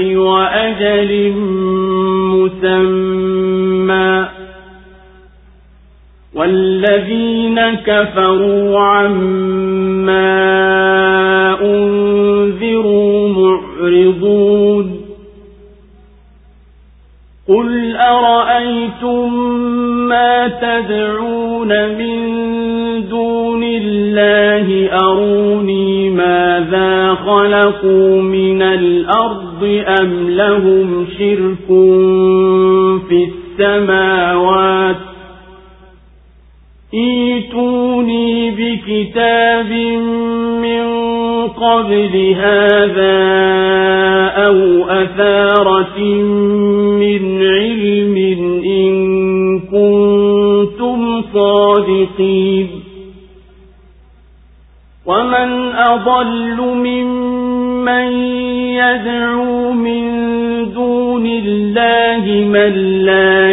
وأجل مسمى. والذين كفروا عما أنذروا معرضون. قل أرأيتم ما تدعون من دون الله أروني ماذا خلقوا من الأرض أم لهم شرك في السماوات ايتوني بكتاب من قبل هذا أو أثارة من علم إن كنتم صادقين. ومن أضل ممن يدعو من دون الله من لا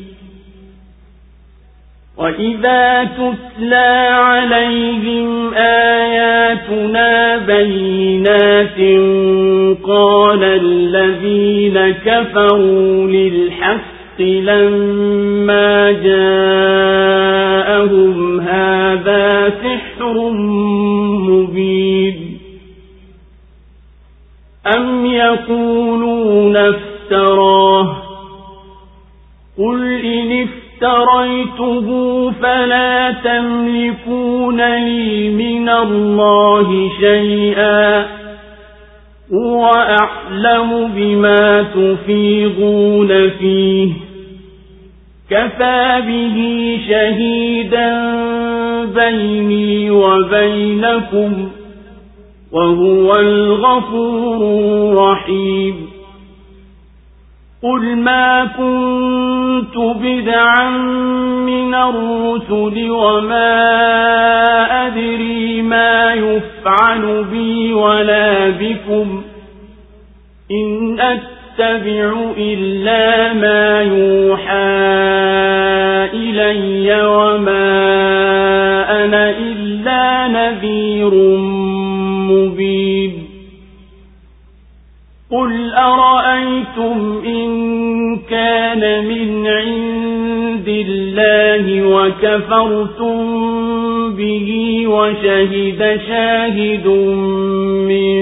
وإذا تتلى عليهم آياتنا بينات قال الذين كفروا للحق لما جاءهم هذا سحر مبين أم يقولون افتراه قل إن افتريته فلا تملكون لي من الله شيئا. هو أعلم بما تفيضون فيه. كفى به شهيدا بيني وبينكم وهو الغفور الرحيم. قل ما كنت بدعا من الرسل وما أدري ما يفعل بي ولا بكم. إن أتبع إلا ما يوحى إلي وما أنا إلا نذير قل أرأيتم إن كان من عند الله وكفرتم به وشهد شاهد من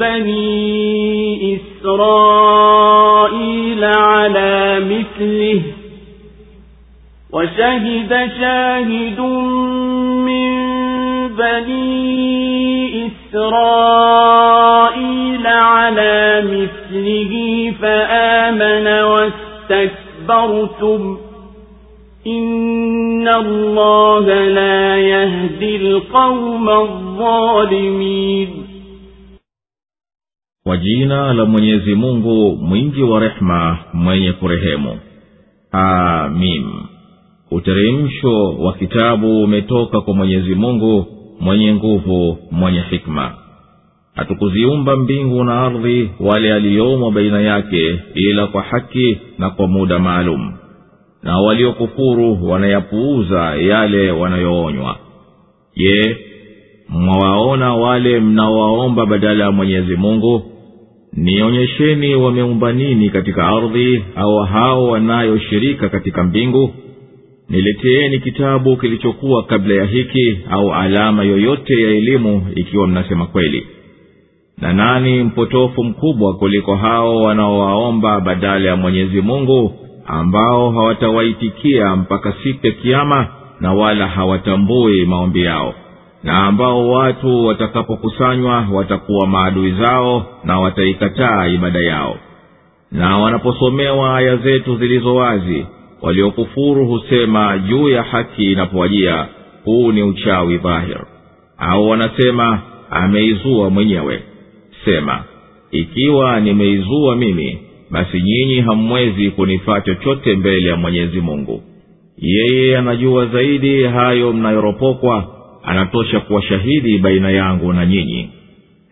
بني إسرائيل على مثله وشهد شاهد من بني إسرائيل على مثله فآمن واستكبرتم إن الله لا يهدي القوم الظالمين kwa jina la mwenyezi mungu mwingi wa rehema mwenye kurehemu amim uteremsho wa kitabu umetoka kwa mwenyezi mungu mwenye nguvu mwenye hikma. Hatukuziumba mbingu na ardhi wale aliyomo baina yake ila kwa haki na kwa muda maalum. Na waliokufuru wanayapuuza yale wanayoonywa. Je mwawaona wale mnaowaomba badala ya mwenyezi mungu? Nionyesheni wameumba nini katika ardhi au hao wanayoshirika katika mbingu nileteeni kitabu kilichokuwa kabla ya hiki au alama yoyote ya elimu ikiwa mnasema kweli. Na nani mpotofu mkubwa kuliko hao wanaowaomba badala ya mwenyezi mungu ambao hawatawaitikia mpaka siku ya kiama na wala hawatambui maombi yao? Na ambao watu watakapokusanywa watakuwa maadui zao na wataikataa ibada yao. Na wanaposomewa aya zetu zilizo wazi waliokufuru husema juu ya haki inapowajia huu ni uchawi dhahir. Au wanasema ameizua mwenyewe. Sema ikiwa nimeizua mimi basi nyinyi hamwezi kunifaa chochote mbele ya mwenyezi mungu. Yeye anajua zaidi hayo mnayoropokwa anatosha kuwa shahidi baina yangu na nyinyi.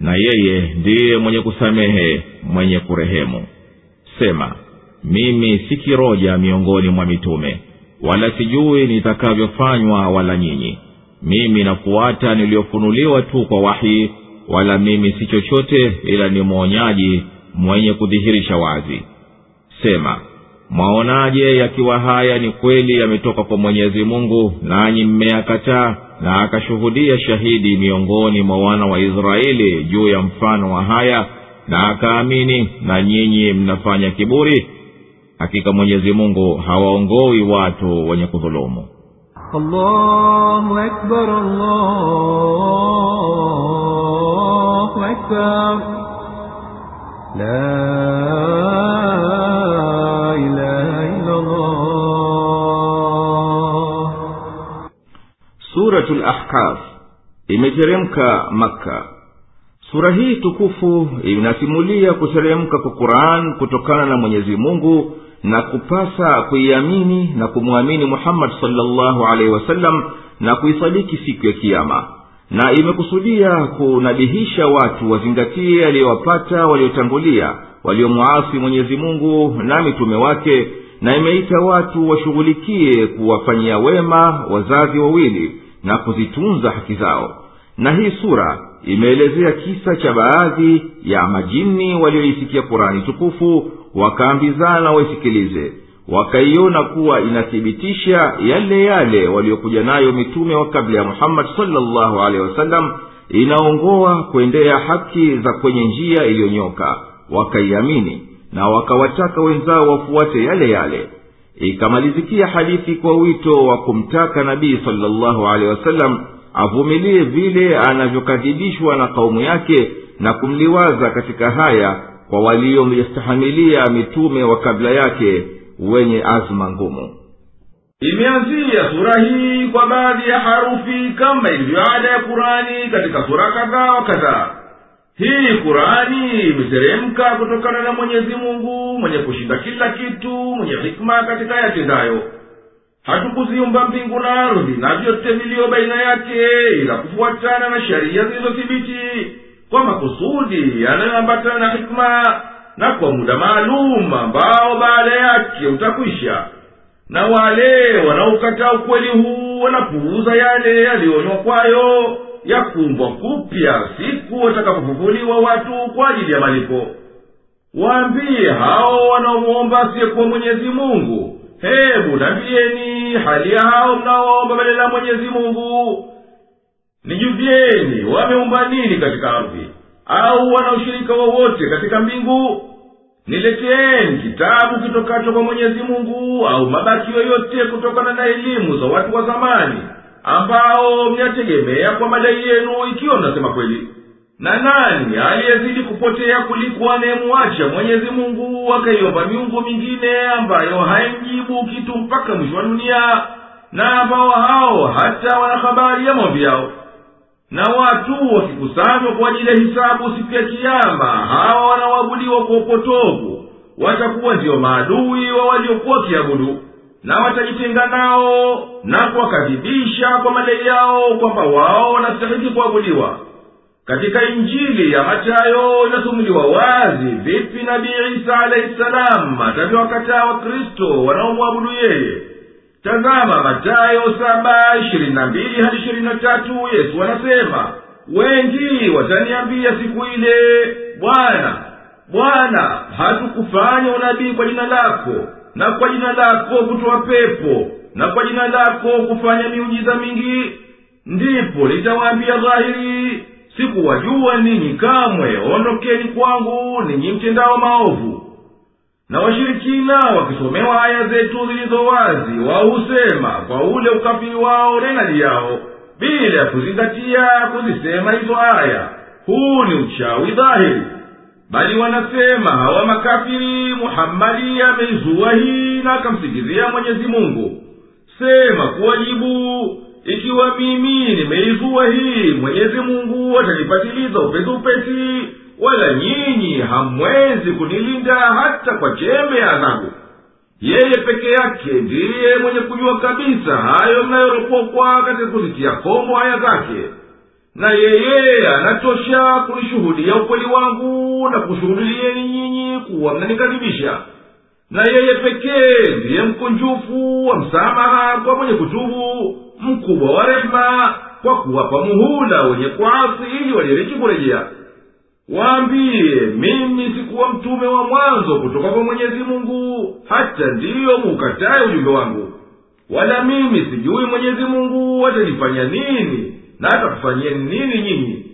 Na yeye ndiye mwenye kusamehe mwenye kurehemu. Sema mimi si kiroja miongoni mwa mitume wala sijui nitakavyofanywa wala nyinyi. Mimi nafuata niliyofunuliwa tu kwa wahi wala mimi si chochote ila ni mwonyaji mwenye kudhihirisha wazi. Sema mwaonaje yakiwa haya ni kweli yametoka kwa mwenyezi mungu nanyi mmeyakataa na akashuhudia shahidi miongoni mwa wana wa israeli juu ya mfano wa haya na akaamini na nyinyi mnafanya kiburi hakika mwenyezi mungu hawaongoi watu wenye kudhulumu. Allahu akbar, imeteremka makka. Sura hii tukufu inasimulia kuteremka kwa quran kutokana na mwenyezi mungu na kupasa kuiamini na kumwamini muhammadi salllahu alaihi wasallam na kuisadiki siku ya kiama na imekusudia kunabihisha watu wazingatie aliyowapata waliotangulia waliomwasi mwenyezi mungu na mitume wake na imeita watu washughulikie kuwafanyia wema wazazi wawili na kuzitunza haki zao. Na hii sura imeelezea kisa cha baadhi ya majini walioisikia kurani tukufu wakaambizana waisikilize wakaiona kuwa inathibitisha yale yale waliokuja nayo mitume wa kabla ya muhammadi salllahu alehi wasallam inaongoa kuendea haki za kwenye njia iliyonyoka. Wakaiamini na wakawataka wenzao wafuate yale yale. Ikamalizikia hadithi kwa wito wa kumtaka nabii salllahu alehi wasallam avumilie vile anavyokadhibishwa na kaumu yake na kumliwaza katika haya kwa waliomstahamilia mitume wa kabla yake wenye azma ngumu. Imeanzia sura hii kwa baadhi ya harufi kama ilivyoada ya kurani katika sura kadhaa wa kadhaa hii kurani imeteremka kutokana na mwenyezi mungu mwenye kushinda kila kitu mwenye hikma katika yatendayo hatukuziumba mbingu na ardhi na vyote viliyo baina yake ila kufuatana na sheria zilizothibiti kwa makusudi yanayoambatana na hikma na kwa muda maalum ambao baada yake utakwisha. Na wale wanaokataa ukweli huu wanapuuza yale yalionywa kwayo ya kumbwa kupya siku watakapofufuliwa watu kwa ajili ya malipo. Waambie hao wanaomwomba asiyekuwa mwenyezi mungu hebu nambieni hali ya hao mnaoomba badala ya mwenyezi mungu nijuvieni wameumba nini katika ardhi? Au wana ushirika wowote katika mbingu? Nileteeni kitabu kitokacho kwa mwenyezi mungu au mabaki yoyote kutokana na elimu za watu wa zamani ambao mnategemea kwa madai yenu ikiwa mnasema kweli. Na nani aliyezidi kupotea kuliko anayemuacha mwenyezi mungu akaiomba miungu mingine ambayo haimjibu kitu mpaka mwisho wa dunia na ambao hao hata wana habari ya maombi yao na watu wakikusanywa kwa ajili ya hisabu siku ya kiama hawa wanaoabudiwa kwa upotovu watakuwa ndiyo maadui wa waliokuwa wakiabudu na watajitenga nao na kuwakadhibisha kwa madai yao kwamba wao wanastahiki kuabudiwa. Katika injili ya matayo inasumuliwa wazi vipi nabii isa alahi salamu atavyowakataa wakristo wanaomwabudu yeye tazama matayo saba ishirini na mbili hadi ishirini na tatu yesu anasema wengi wataniambia siku ile bwana bwana hatukufanya unabii kwa jina lako na kwa jina lako kutoa pepo na kwa jina lako kufanya miujiza mingi. Ndipo nitawaambia dhahiri sikuwajua ninyi kamwe. Ondokeni kwangu ninyi mtendao maovu na washirikina wakisomewa aya zetu zilizo wazi kwa ule ukafiri wao na inadi yao bila ya kuzingatia kuzisema hizo aya. Huu ni uchawi dhahiri. Bali wanasema hawa makafiri muhammadi ameizua hii na akamsingizia mwenyezi mungu. Sema kuwajibu ikiwa mimi nimeizua hii mwenyezi mungu atanipatiliza upesi upesi wala nyinyi hamwezi kunilinda hata kwa chembe ya adhabu. Yeye peke yake ndiye mwenye kujua kabisa hayo mnayoropokwa katika kuzitia komo aya zake. Na yeye anatosha kulishuhudia ukweli wangu na kushuhudilieni nyinyi kuwa mnanikaribisha. Na yeye pekee ndiye mkunjufu wa msamaha kwa mwenye kutubu mkubwa wa rehema kwa kuwapa muhula wenye kuasi ili kurejea waambiye mimi sikuwa mtume wa mwanzo kutoka kwa mwenyezi mungu hata ndiyo muukataye ujumbe wangu. Wala mimi sijui mwenyezi mungu atanifanya nini na atakufanyieni nini nyinyi.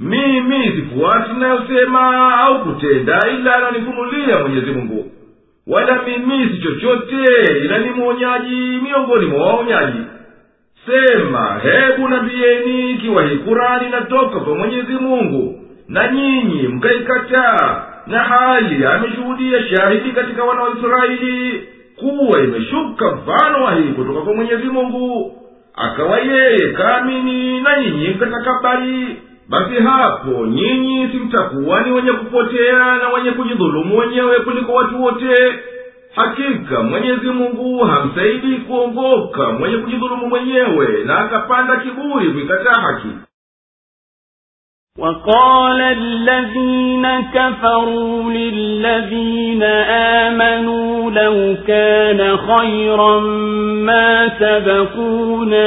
Mimi sifuati nayosema au kutenda ila ananifunulia mwenyezi mungu. Wala mimi si chochote ila ni mwonyaji miongoni mwa waonyaji. Sema hebu nambiyeni ikiwa hii kurani inatoka kwa mwenyezi mungu na nyinyi mkaikataa na hali ameshuhudia shahidi katika wana wa israeli kuwa imeshuka mfano wa hii kutoka kwa mwenyezi mungu akawa yeye kaamini na nyinyi mkatakabari basi hapo nyinyi simtakuwa ni wenye kupotea na wenye kujidhulumu wenyewe kuliko watu wote. Hakika mwenyezi mungu hamsaidii kuongoka mwenye kujidhulumu mwenyewe na akapanda kiburi kuikataa haki وقال الذين كفروا للذين آمنوا لو كان خيرا ما سبقونا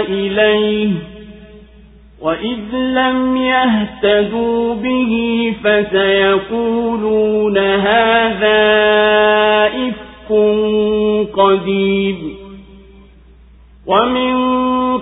إليه وإذ لم يهتدوا به فسيقولون هذا إفك قديم ومن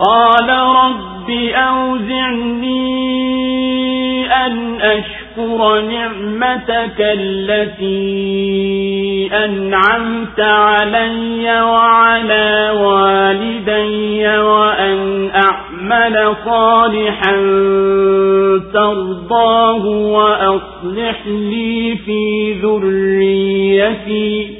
قال رب أوزعني أن أشكر نعمتك التي أنعمت علي وعلى والدي وأن أعمل صالحا ترضاه وأصلح لي في ذريتي.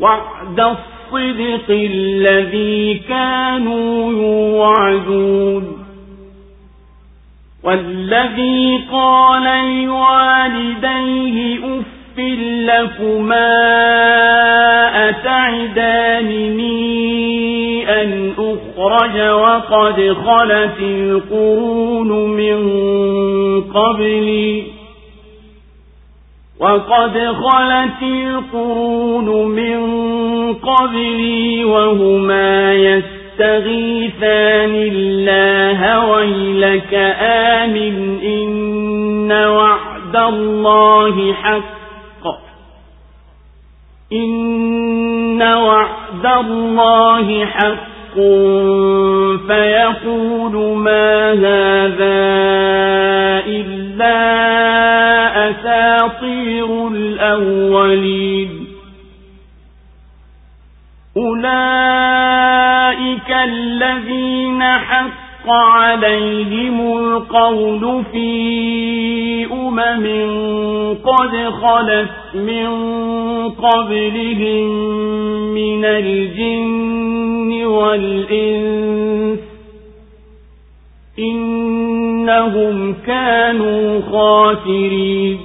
وعد الصدق الذي كانوا يوعدون. والذي قال لوالديه أف لكما أتعدانني أن أخرج وقد خلت القرون من قبلي. وقد خلت القرون من قبلي وهما يستغيثان الله ويلك آمن إن وعد الله حق. إن وعد الله حق. فيقول ما هذا إلا أساطير الأولين أولئك الذين حق عليهم القول في أمم قد خلت من قبلهم من الجن والإنس إنهم كانوا خاسرين.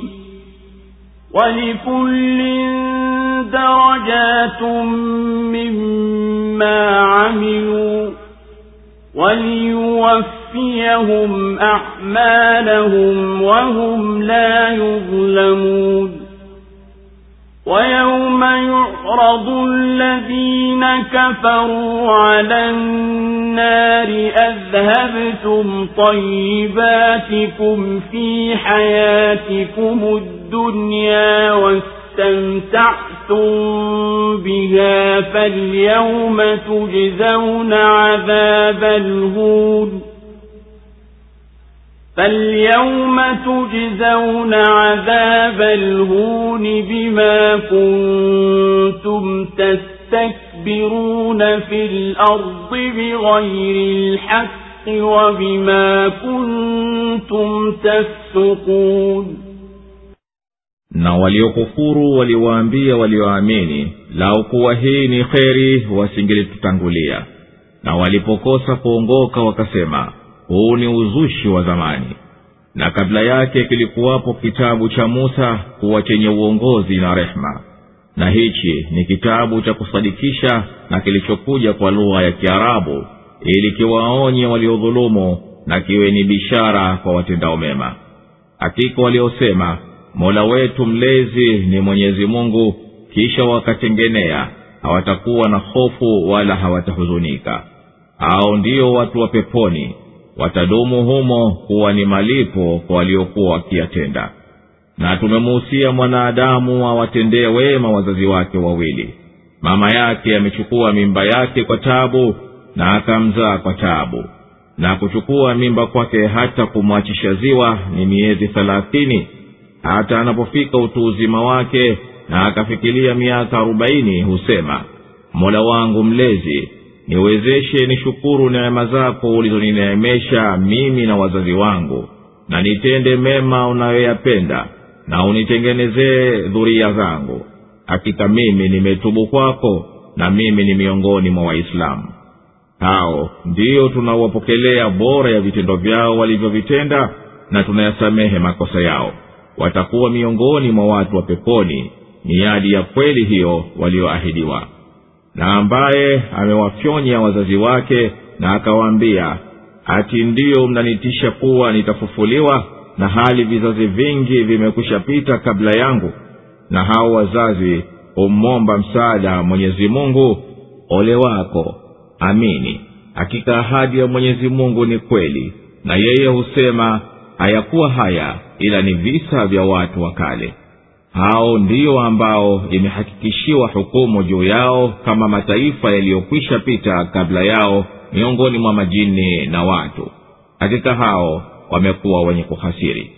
ولكل درجات مما عملوا وليوفيهم أعمالهم وهم لا يظلمون. ويوم يعرض الذين كفروا على النار أذهبتم طيباتكم في حياتكم الدنيا واستمتعتم بها فاليوم تجزون عذاب الهون فاليوم تجزون عذاب الهون بما كنتم تستكبرون في الأرض بغير الحق وبما كنتم تفسقون na waliokufuru waliwaambia walioamini lau kuwa hii ni kheri wasingelitutangulia na walipokosa kuongoka wakasema huu ni uzushi wa zamani. Na kabla yake kilikuwapo kitabu cha musa kuwa chenye uongozi na rehema na hichi ni kitabu cha kusadikisha na kilichokuja kwa lugha ya kiarabu ili kiwaonye waliodhulumu na kiwe ni bishara kwa watendao mema. Hakika waliosema mola wetu mlezi ni mwenyezi mungu kisha wakatengenea hawatakuwa na hofu wala hawatahuzunika. Hao ndio watu wa peponi watadumu humo kuwa ni malipo kwa waliokuwa wakiyatenda. Na tumemuhusia mwanadamu awatendee wema wazazi wake wawili. Mama yake amechukua mimba yake kwa tabu na akamzaa kwa tabu na kuchukua mimba kwake hata kumwachisha ziwa ni miezi thelathini hata anapofika utu uzima wake na akafikilia miaka arobaini husema mola wangu mlezi niwezeshe nishukuru neema zako ulizonineemesha mimi na wazazi wangu na nitende mema unayoyapenda na unitengenezee dhuria zangu. Hakika mimi nimetubu kwako na mimi ni miongoni mwa waislamu. Hao ndiyo tunawapokelea bora ya vitendo vyao walivyovitenda na tunayasamehe makosa yao. Watakuwa miongoni mwa watu wa peponi. Miadi ya kweli hiyo walioahidiwa na ambaye amewafyonya wazazi wake na akawaambia ati ndiyo mnanitisha kuwa nitafufuliwa na hali vizazi vingi vimekwisha pita kabla yangu. Na hao wazazi hummomba msaada mwenyezi mungu ole wako. Amini hakika ahadi ya mwenyezi mungu ni kweli na yeye husema hayakuwa haya ila ni visa vya watu wa kale hao ndiyo ambao imehakikishiwa hukumu juu yao kama mataifa yaliyokwisha pita kabla yao miongoni mwa majini na watu. Hakika hao wamekuwa wenye kuhasiri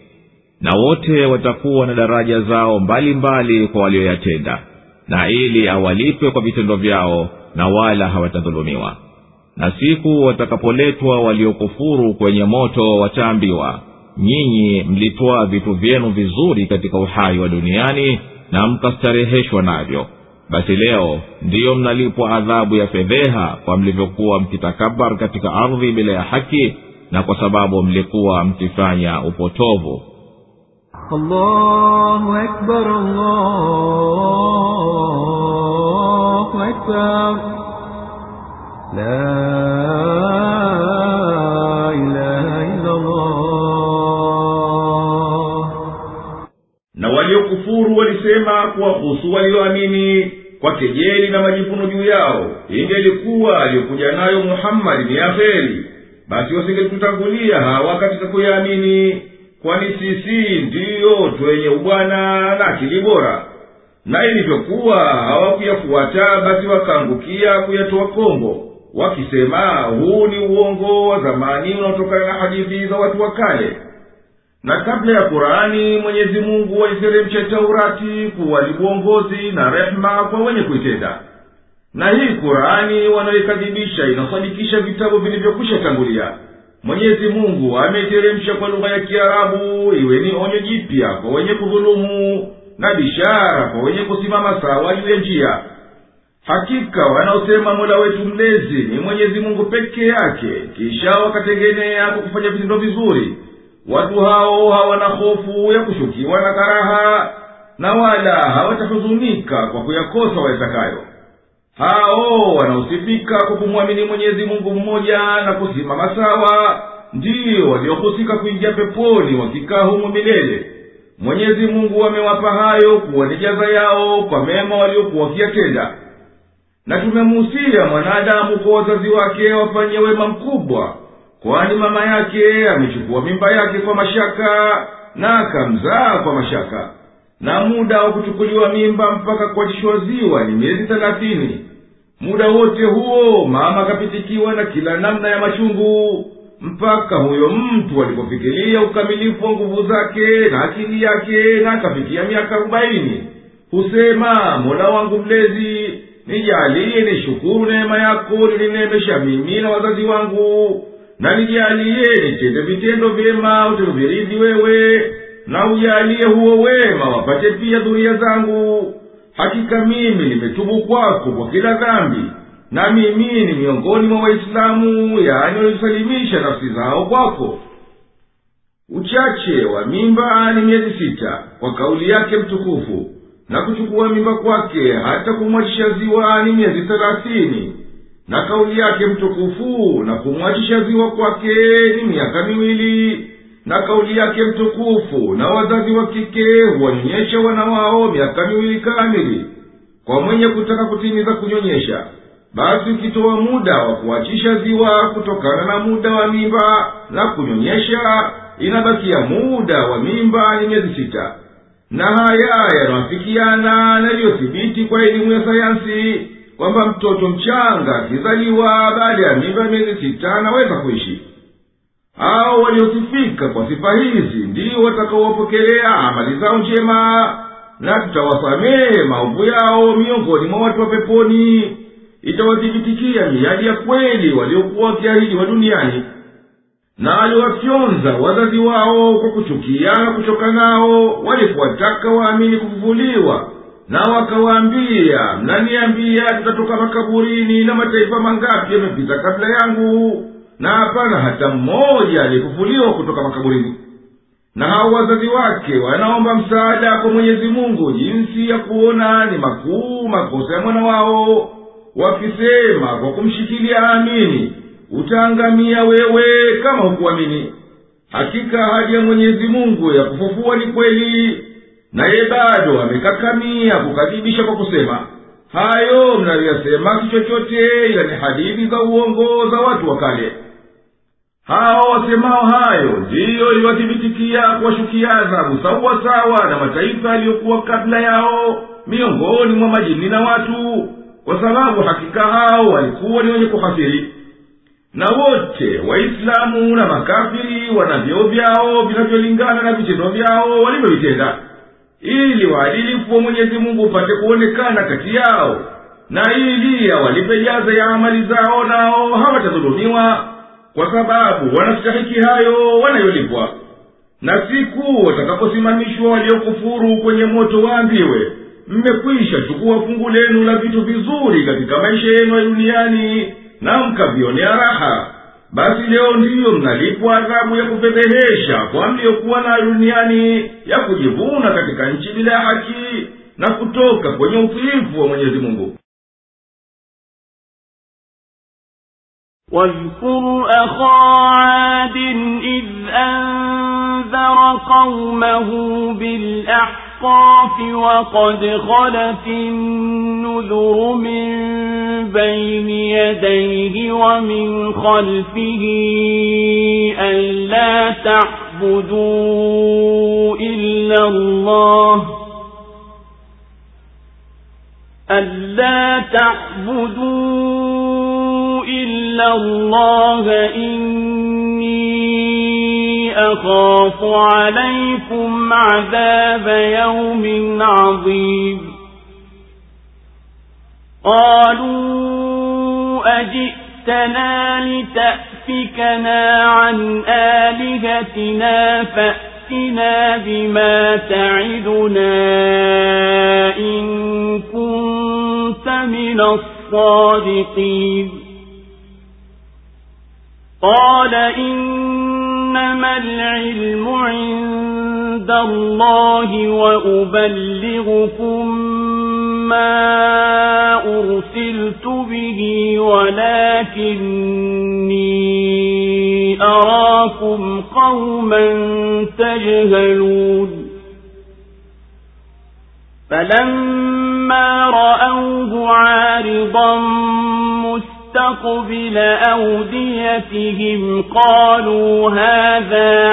na wote watakuwa na daraja zao mbalimbali mbali kwa walioyatenda. Na ili awalipe kwa vitendo vyao na wala hawatadhulumiwa. Na siku watakapoletwa waliokufuru kwenye moto wataambiwa nyinyi mlitwaa vitu vyenu vizuri katika uhai wa duniani na mkastareheshwa navyo basi leo ndiyo mnalipwa adhabu ya fedheha kwa mlivyokuwa mkitakabar katika ardhi bila ya haki na kwa sababu mlikuwa mkifanya upotovu allahu akbar, allahu akbar. La waliokufuru walisema kuwahusu walioamini kwa kejeli na majivuno juu yao ingelikuwa aliyokuja nayo muhammadi ni ya basi wasingetutangulia hawa katika kuyaamini kwani sisi ndiyo twenye ubwana na akili bora. Na ilivyokuwa hawakuyafuata basi wakaangukia kuyatoa kombo wakisema huu ni uongo wa zamani unaotokana na hadithi za watu wa kale na kabla ya qurani mwenyezi mungu aliteremsha taurati kuwa na rehema kwa wenye kuitenda. Na hii qurani wanaoikadhibisha inasadikisha vitabu vilivyokwisha tangulia. Mwenyezi mungu ameiteremsha kwa lugha ya kiarabu iwe ni onyo jipya kwa wenye kudhulumu na bishara kwa wenye kusimama sawa juu ya njia. Hakika wanaosema mola wetu mlezi ni mwenyezi mungu peke yake kisha wakatengenea kwa kufanya vitendo vizuri watu hao hawana hofu ya kushukiwa na karaha na wala hawatahuzunika kwa kuyakosa wayatakayo hao wanaosifika kwa kumwamini mwenyezi mungu mmoja na kusimama sawa ndiyo waliohusika kuingia peponi wakikaa humo milele. Mwenyezi mungu amewapa hayo kuwa ni jaza yao kwa mema waliokuwa wakiyatenda. Na tumemuhusia mwanadamu kwa wazazi wake wafanye wema mkubwa kwani mama yake amechukua mimba yake kwa mashaka na akamzaa kwa mashaka. Na muda wa kuchukuliwa mimba mpaka kuachishwa ziwa ni miezi thelathini. Muda wote huo mama akapitikiwa na kila namna ya machungu mpaka huyo mtu alipofikilia ukamilifu wa nguvu zake na akili yake na akafikia miaka arobaini. Husema mola wangu mlezi nijalie nishukuru neema yako nilinemesha mimi na wazazi wangu na nijalie nitende vitendo vyema utavyoviridhi wewe na ujaliye huo wema wapate pia dhuria zangu. Hakika mimi nimetubu kwako kwa kila dhambi na mimi ni miongoni mwa waislamu yaani walisalimisha nafsi zao kwako. Uchache wa mimba ni miezi sita kwa kauli yake mtukufu na kuchukua mimba kwake hata kumwachisha ziwa ni miezi thelathini na kauli yake mtukufu na kumwachisha ziwa kwake ni miaka miwili. Na kauli yake mtukufu na wazazi wa kike huwanyonyesha wana wao miaka miwili kamili. Kwa mwenye kutaka kutimiza kunyonyesha basi ukitoa muda wa kuachisha ziwa kutokana na muda wa mimba na kunyonyesha inabakia muda wa mimba ni miezi sita. Na haya yanawafikiana na iliyothibiti kwa elimu ya sayansi kwamba mtoto mchanga akizaliwa baada ya mimba miezi sita anaweza kuishi. Hao waliosifika kwa sifa hizi ndio watakaowapokelea amali zao njema na tutawasamehe maovu yao miongoni mwa watu wa peponi. Itawathibitikia miadi ya kweli waliokuwa wakiahidi wa duniani na aliwafyonza wazazi wao kwa kuchukia na kuchoka nao walipowataka waamini kufufuliwa na wakawaambia mnaniambia tutatoka makaburini na mataifa mangapi yamepita kabla yangu? Na hapana hata mmoja aliyefufuliwa kutoka makaburini. Na hao wazazi wake wanaomba msaada kwa mwenyezi mungu jinsi ya kuona ni makuu makosa ya mwana wao wakisema kwa kumshikilia amini utaangamia wewe kama hukuamini. Hakika ahadi ya mwenyezi mungu ya kufufua ni kweli naye bado amekakamia kukadhibisha kwa kusema hayo mnayoyasema si chochote ila ni hadithi za uongo za watu wa kale. Hao wasemao hayo ndiyo iliwathibitikia kuwashukia adhabu sawa sawa na mataifa yaliyokuwa kabla yao miongoni mwa majini na watu kwa sababu hakika hao walikuwa ni wenye kuhasiri na wote waislamu na makafiri wana vyeo vyao vinavyolingana na vitendo vyao walivyovitenda ili waadilifu wa mwenyezi mungu upate kuonekana kati yao. Na ili awalipe jaza ya amali zao nao hawatadhulumiwa. Kwa sababu wanastahiki hayo wanayolipwa. Na siku watakaposimamishwa waliokufuru kwenye moto waambiwe mmekwisha chukua fungu lenu la vitu vizuri katika maisha yenu ya duniani na mkavionea raha basi leo ndiyo mnalipwa adhabu ya kufedhehesha kwa mliyokuwa nayo duniani ya kujivuna katika nchi bila ya haki na kutoka kwenye utiifu wa mwenyezi mungu واذكر أخا عاد إذ أنذر قومه بالأحقاف وقد خلت النذر من بين يديه ومن خلفه ألا تعبدوا إلا الله ألا تعبدوا إلا الله إني أخاف عليكم عذاب يوم عظيم قالوا أجئتنا لتأفكنا عن آلهتنا فأتنا بما تعدنا إن كنت من الصادقين. قال إنما العلم عند الله وأبلغكم ما أرسلت به ولكني أراكم قوما تجهلون فلما رأوه عارضا مستقبل أوديتهم قالوا هذا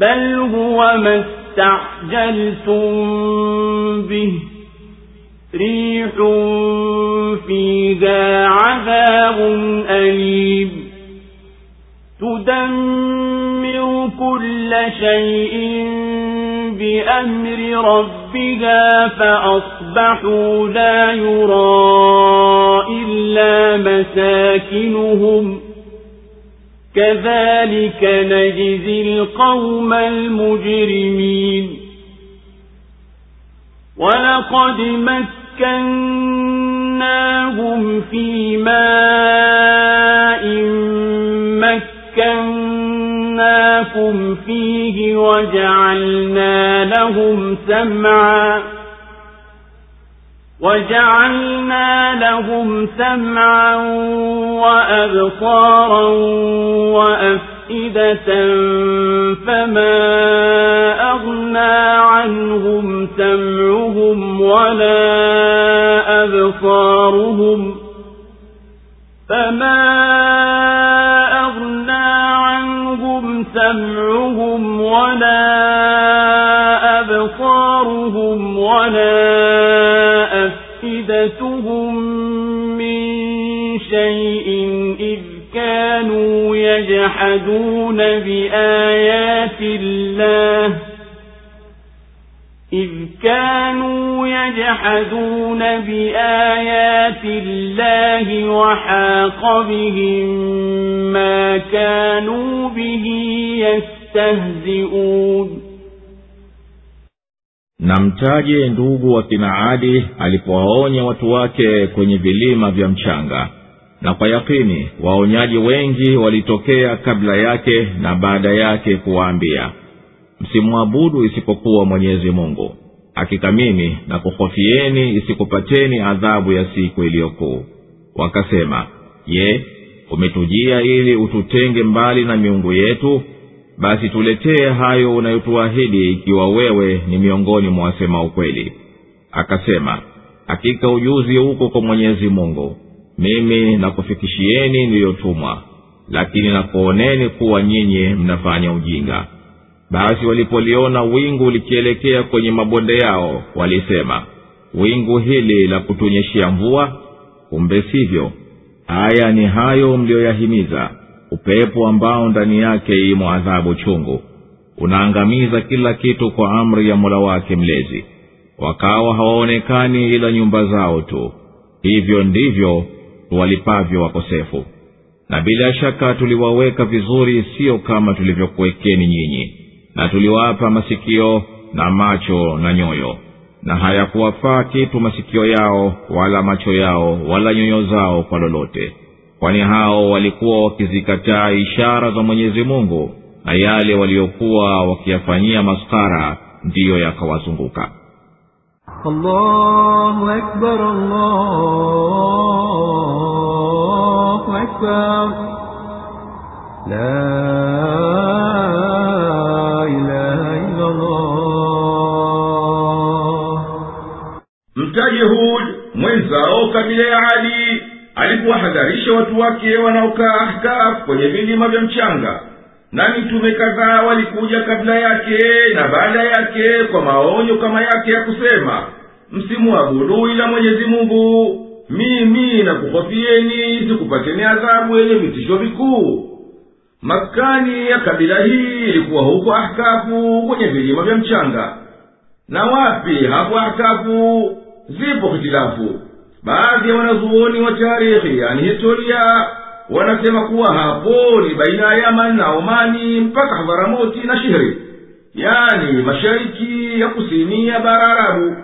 بل هو ما استعجلتم به ريح فيها عذاب أليم تدمر كل شيء بأمر ربها فأصبحوا لا يرى إلا مساكنهم كذلك نجزي القوم المجرمين. ولقد مكناهم في ماء مكناكم فيه وجعلنا لهم سمعا. وجعلنا لهم سمعا وأبصارا وأفئدة فما أغنى عنهم سمعهم ولا أبصارهم فما أغنى عنهم سمعهم ولا يجحدون بآيات الله إذ كانوا يجحدون بآيات الله وحاق بهم ما كانوا به يستهزئون na mtaje ndugu wa kina adi alipowaonya watu wake kwenye vilima vya mchanga na kwa yakini waonyaji wengi walitokea kabla yake na baada yake kuwaambia msimwabudu isipokuwa mwenyezi mungu. Hakika mimi na kuhofieni isikupateni adhabu ya siku iliyokuu. Wakasema je umetujia ili ututenge mbali na miungu yetu? Basi tuletee hayo unayotuahidi ikiwa wewe ni miongoni mwa wasema ukweli. Akasema hakika ujuzi uko kwa mwenyezi mungu mimi nakufikishieni niliyotumwa lakini nakuoneni kuwa nyinyi mnafanya ujinga. Basi walipoliona wingu likielekea kwenye mabonde yao walisema wingu hili la kutunyeshea mvua kumbe sivyo. Haya ni hayo mliyoyahimiza upepo ambao ndani yake imo adhabu chungu. Unaangamiza kila kitu kwa amri ya mola wake mlezi. Wakawa hawaonekani ila nyumba zao tu. Hivyo ndivyo tuwalipavyo wakosefu. Na bila shaka tuliwaweka vizuri siyo kama tulivyokuwekeni nyinyi na tuliwapa masikio na macho na nyoyo. Na hayakuwafaa kitu masikio yao wala macho yao wala nyoyo zao kwa lolote. Kwani hao walikuwa wakizikataa ishara za mwenyezi mungu na yale waliokuwa wakiyafanyia maskara ndiyo yakawazunguka الله أكبر الله أكبر لا إله إلا الله mtaje hud mwenzao kabila ya adi alikuwahadharisha watu wake wanaokaa ahkaf kwenye vilima vya mchanga na mitume kadhaa walikuja kabla yake na baada yake kwa maonyo kama yake ya kusema msimuabudu ila mwenyezi mungu. Mimi nakuhofieni sikupateni adhabu yenye vitisho vikuu. Maskani ya kabila hii ilikuwa huko ahkafu kwenye vilima vya mchanga. Na wapi hapo ahkafu? Zipo hitilafu. Baadhi ya wanazuoni wa tarikhi yani historia wanasema kuwa hapo ni baina ya yaman na omani mpaka hadharamoti na shihri yani mashariki ya kusini ya bara arabu.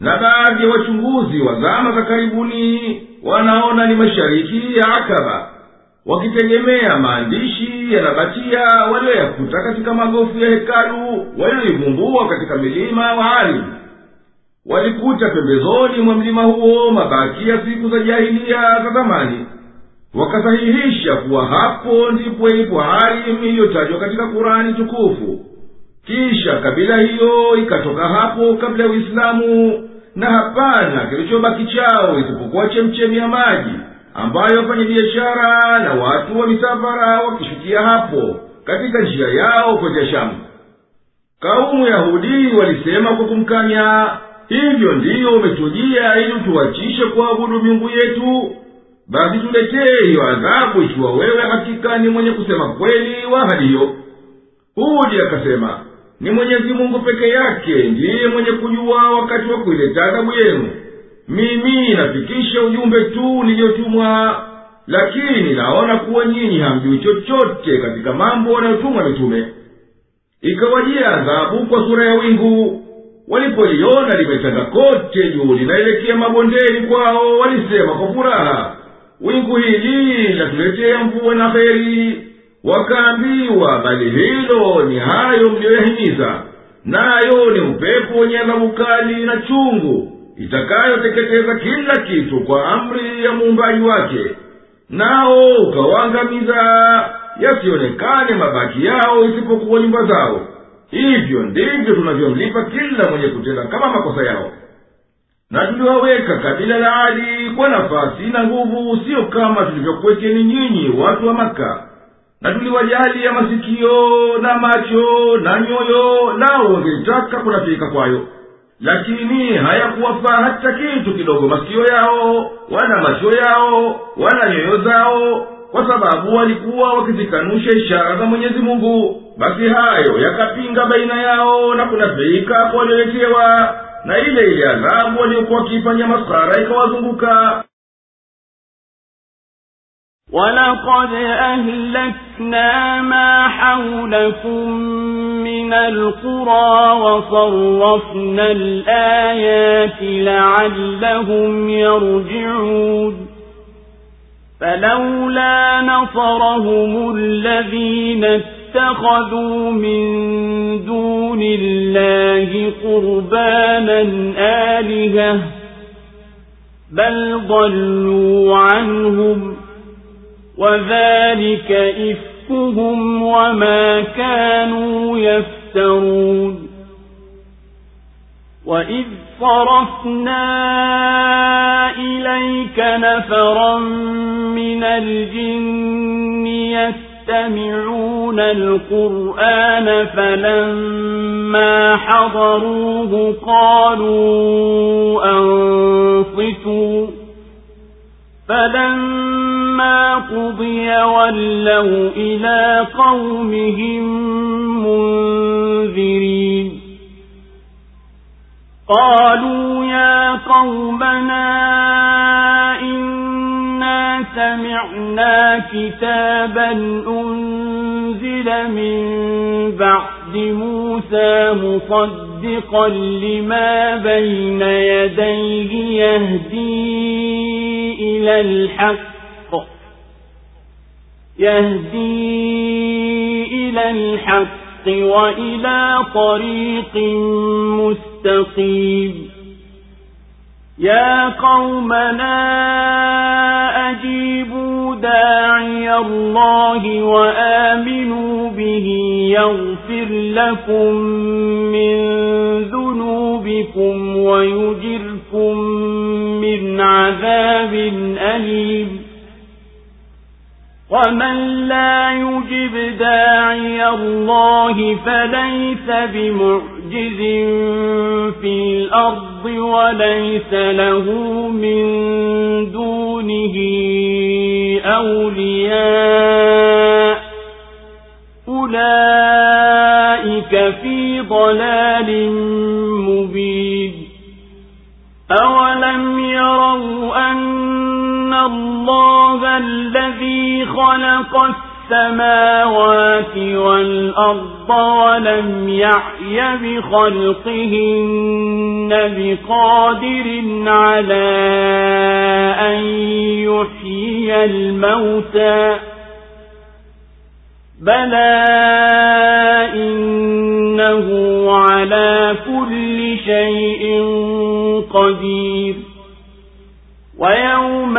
Na baadhi ya wachunguzi wa zama za karibuni wanaona ni mashariki ya akaba wakitegemea maandishi yanabatia walioyakuta katika magofu ya hekalu walioivumbua katika milima wa alim. Walikuta pembezoni mwa mlima huo mabaki ya siku za jahilia za zamani wakasahihisha kuwa hapo ndipo ipo harim iliyotajwa katika kurani tukufu. Kisha kabila hiyo ikatoka hapo kabla ya uislamu na hapana kilichobaki chao isipokuwa chemchemi ya maji ambayo wafanya biashara na watu wa misafara wakishukia hapo katika njia yao kwenda shamu. Kaumu yahudi walisema kwa kumkanya hivyo ndiyo umetujia ili utuwachishe kuabudu miungu yetu basi tuletee hiyo adhabu ikiwa wewe hakika ni mwenye kusema kweli wa ahadi hiyo. Hudi akasema ni mwenyezi mungu peke yake ndiye mwenye kujua wakati wa kuileta adhabu yenu. Mimi nafikisha ujumbe tu niliyotumwa lakini naona kuwa nyinyi hamjui chochote katika mambo wanayotumwa mitume. Ikawajia adhabu kwa sura ya wingu? Walipoliona limetanda kote juu linaelekea mabondeni kwao walisema kwa furaha wingu hili linatuletea mvua na heri. Wakaambiwa bali hilo ni hayo mliyoyahimiza. Nayo ni upepo wenye adhabu kali na chungu itakayoteketeza kila kitu kwa amri ya muumbaji wake. Nao ukawaangamiza yasionekane mabaki yao isipokuwa nyumba zao. Hivyo ndivyo tunavyomlipa kila mwenye kutenda kama makosa yao na tuliwaweka kabila la adi kwa nafasi na nguvu siyo kama tulivyokuwekeni nyinyi watu wa maka na ya masikio na macho na nyoyo nao wangeitaka kunafika kwayo. Lakini hayakuwafaa hata kitu kidogo masikio yao wala macho yao wala nyoyo zao kwa sababu walikuwa wakizikanusha ishara za mwenyezi mungu. Basi hayo yakapinga baina yao na kunafika kwa walioletewa na ile ile adhabu waliokuwa wakiifanya maskhara ikawazunguka. ولقد أهلكنا ما حولكم من القرى وصرفنا الآيات لعلهم يرجعون فلولا نصرهم الذين اتخذوا من دون الله قربانا آلهة بل ضلوا عنهم وذلك إفكهم وما كانوا يفترون وإذ صرفنا إليك نفرا من الجن يستمعون القرآن فلما حضروه قالوا أنصتوا فلما قضي ولوا إلى قومهم منذرين قالوا يا قومنا إن سمعنا كتابا أنزل من بعد موسى مصدقا لما بين يديه يهدي إلى الحق. يهدي إلى الحق وإلى طريق مستقيم. يا قومنا أجيبوا داعي الله وآمنوا به يغفر لكم من ذنوبكم ويجركم من عذاب أليم. ومن لا يجب داعي الله فليس بمعجز في الأرض وليس له من دونه أولياء أولئك في ضلال مبين أولم يروا أن الله الذي خلق السماوات والأرض ولم يعي بخلقهن بقادر على أن يحيي الموتى بلى إنه على كل شيء قدير ويوم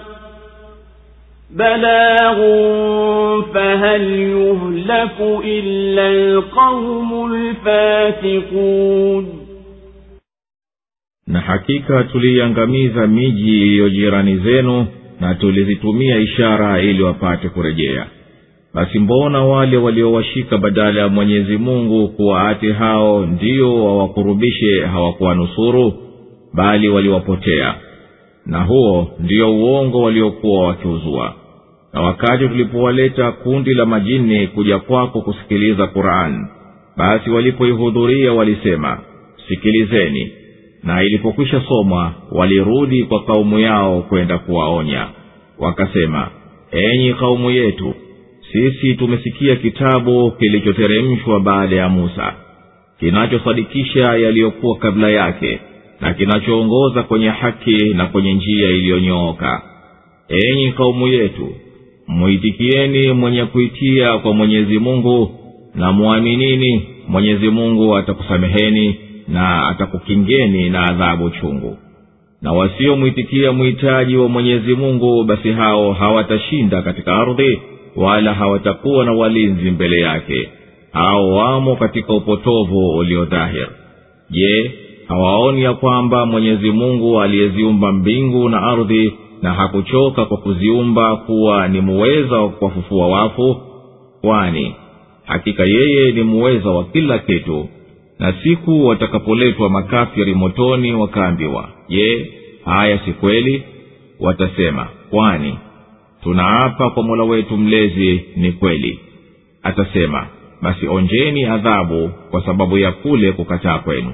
بلاغ فهل يهلك إلا القوم الفاتقون na hakika tuliiangamiza miji iliyo jirani zenu na tulizitumia ishara ili wapate kurejea basi mbona wale waliowashika badala ya mwenyezi mungu kuwa ati hao ndio wawakurubishe hawakuwanusuru bali waliwapotea na huo ndio uongo waliokuwa wakiuzua na wakati tulipowaleta kundi la majini kuja kwako kusikiliza quran. Basi walipoihudhuria walisema sikilizeni. Na ilipokwisha somwa walirudi kwa kaumu yao kwenda kuwaonya. Wakasema enyi kaumu yetu sisi tumesikia kitabu kilichoteremshwa baada ya musa kinachosadikisha yaliyokuwa kabla yake na kinachoongoza kwenye haki na kwenye njia iliyonyooka. Enyi kaumu yetu mwitikieni mwenye kuitia kwa mwenyezi mungu na mwaminini mwenyezi mungu atakusameheni na atakukingeni na adhabu chungu. Na wasiomwitikia mhitaji wa mwenyezi mungu basi hao hawatashinda katika ardhi wala hawatakuwa na walinzi mbele yake. Hao wamo katika upotovu uliodhahir je hawaoni ya kwamba mwenyezi mungu aliyeziumba mbingu na ardhi na hakuchoka kwa kuziumba kuwa ni muweza wa kuwafufua wafu kwani hakika yeye ni muweza wa kila kitu. Na siku watakapoletwa makafiri motoni wakaambiwa je haya si kweli? Watasema kwani tunaapa kwa mola wetu mlezi ni kweli. Atasema basi onjeni adhabu kwa sababu ya kule kukataa kwenu.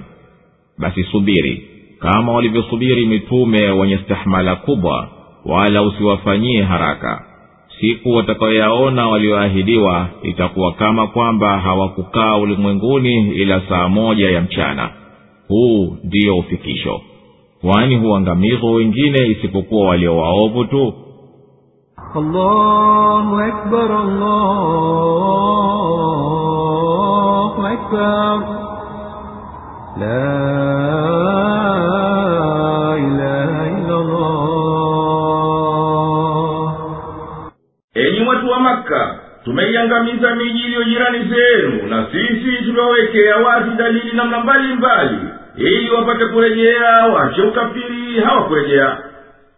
Basi subiri kama walivyosubiri mitume wenye stahmala kubwa wala usiwafanyie haraka. Siku watakayoyaona walioahidiwa itakuwa kama kwamba hawakukaa ulimwenguni ila saa moja ya mchana. Huu ndiyo ufikisho. Kwani huangamizwa wengine isipokuwa waliowaovu tu? Allahu akbar, allahu akbar. La tumeiangamiza miji iliyo jirani zenu na sisi tuliwawekea wazi dalili namna mbalimbali ili wapate kurejea wache ukafiri hawakurejea.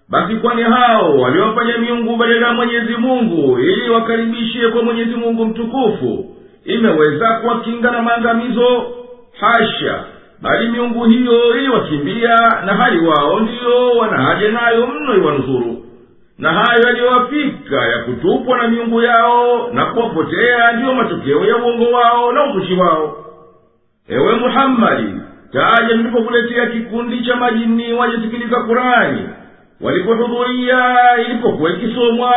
Basi kwani hao waliwafanya miungu badala ya mwenyezi mungu ili wakaribishe kwa mwenyezi mungu mtukufu? Imeweza kuwakinga na maangamizo? Hasha! Bali miungu hiyo iliwakimbia na hali wao ndiyo wana haja nayo mno iwanusuru na hayo yaliyowafika ya kutupwa na miungu yao na kuwapotea ndiyo matokeo ya uongo wao na uzushi wao. Ewe muhammadi taja nilipokuletea kikundi cha majini wajesikiliza kurani walipohudhuria ilipokuwa ikisomwa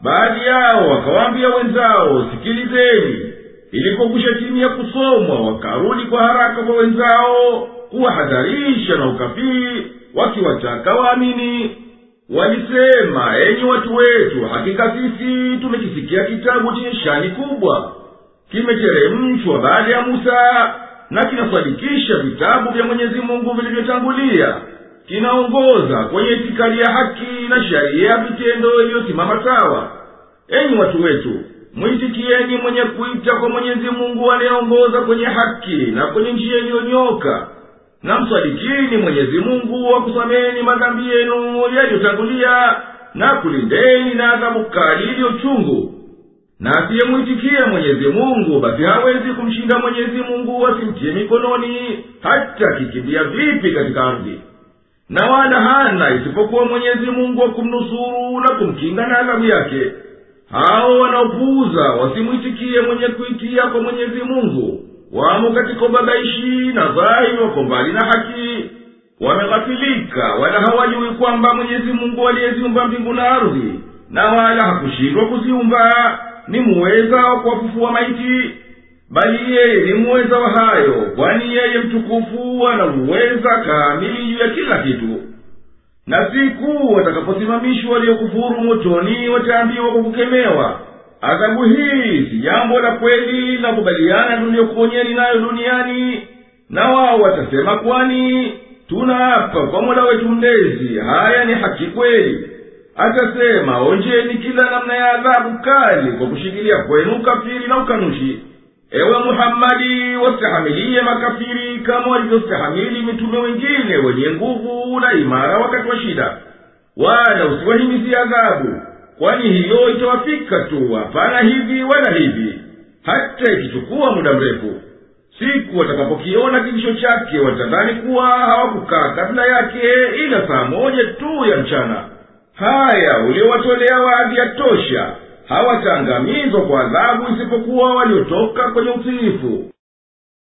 baadhi yao wakawaambia wenzao sikilizeni ilipokwisha timia kusomwa wakarudi kwa haraka kwa wenzao kuwahadharisha na ukafiri wakiwataka waamini walisema enyi watu wetu hakika sisi tumekisikia kitabu chenye shani kubwa kimeteremshwa baada ya musa na kinasadikisha vitabu vya mwenyezi mungu vilivyotangulia. Kinaongoza kwenye itikadi ya haki na sharia ya vitendo iliyosimama sawa. Enyi watu wetu mwitikieni mwenye kuita kwa mwenyezi mungu anayeongoza kwenye haki na kwenye njia iliyonyoka na mswadikini mwenyezi mungu akusameni madhambi yenu yaliyotangulia na kulindeni na adhabu kali iliyochungu na asiyemwitikia mwenyezi mungu basi hawezi kumshinda mwenyezi mungu asimtie mikononi hata kikimbia vipi katika ardhi. Na wala hana isipokuwa mwenyezi mungu wa kumnusuru na kumkinga na adhabu yake. Hao wanaopuuza wasimwitikie mwenye kuitia kwa mwenyezi mungu wamo katika ubabaishi na dhahiri wako mbali na haki. Wameghafilika wala hawajui kwamba mwenyezi mungu aliyeziumba mbingu na ardhi na wala hakushindwa kuziumba. Ni muweza wa kuwafufua maiti bali yeye ni muweza wa hayo kwani yeye mtukufu ana uweza kamili juu ya kila kitu. Na siku watakaposimamishwa waliokufuru motoni wataambiwa kwa kukemewa adhabu hii si jambo la kweli la kubaliana tuliyokuonyeni nayo duniani. Na wao watasema kwani tunaapa kwa mola wetu mlezi haya ni haki kweli. Atasema onjeni kila namna ya adhabu kali kwa kushikilia kwenu ukafiri na ukanushi. Ewe muhammadi wastahamilie makafiri kama walivyostahamili mitume wengine wenye nguvu na imara wakati wa shida. Wala usiwahimizie adhabu kwani hiyo itawafika tu hapana hivi wala hivi. Hata ikichukua muda mrefu siku watakapokiona kitisho chake watadhani kuwa hawakukaa kabla yake ila saa moja tu ya mchana. Haya uliowatolea waadi ya tosha hawataangamizwa kwa adhabu isipokuwa waliotoka kwenye utiifu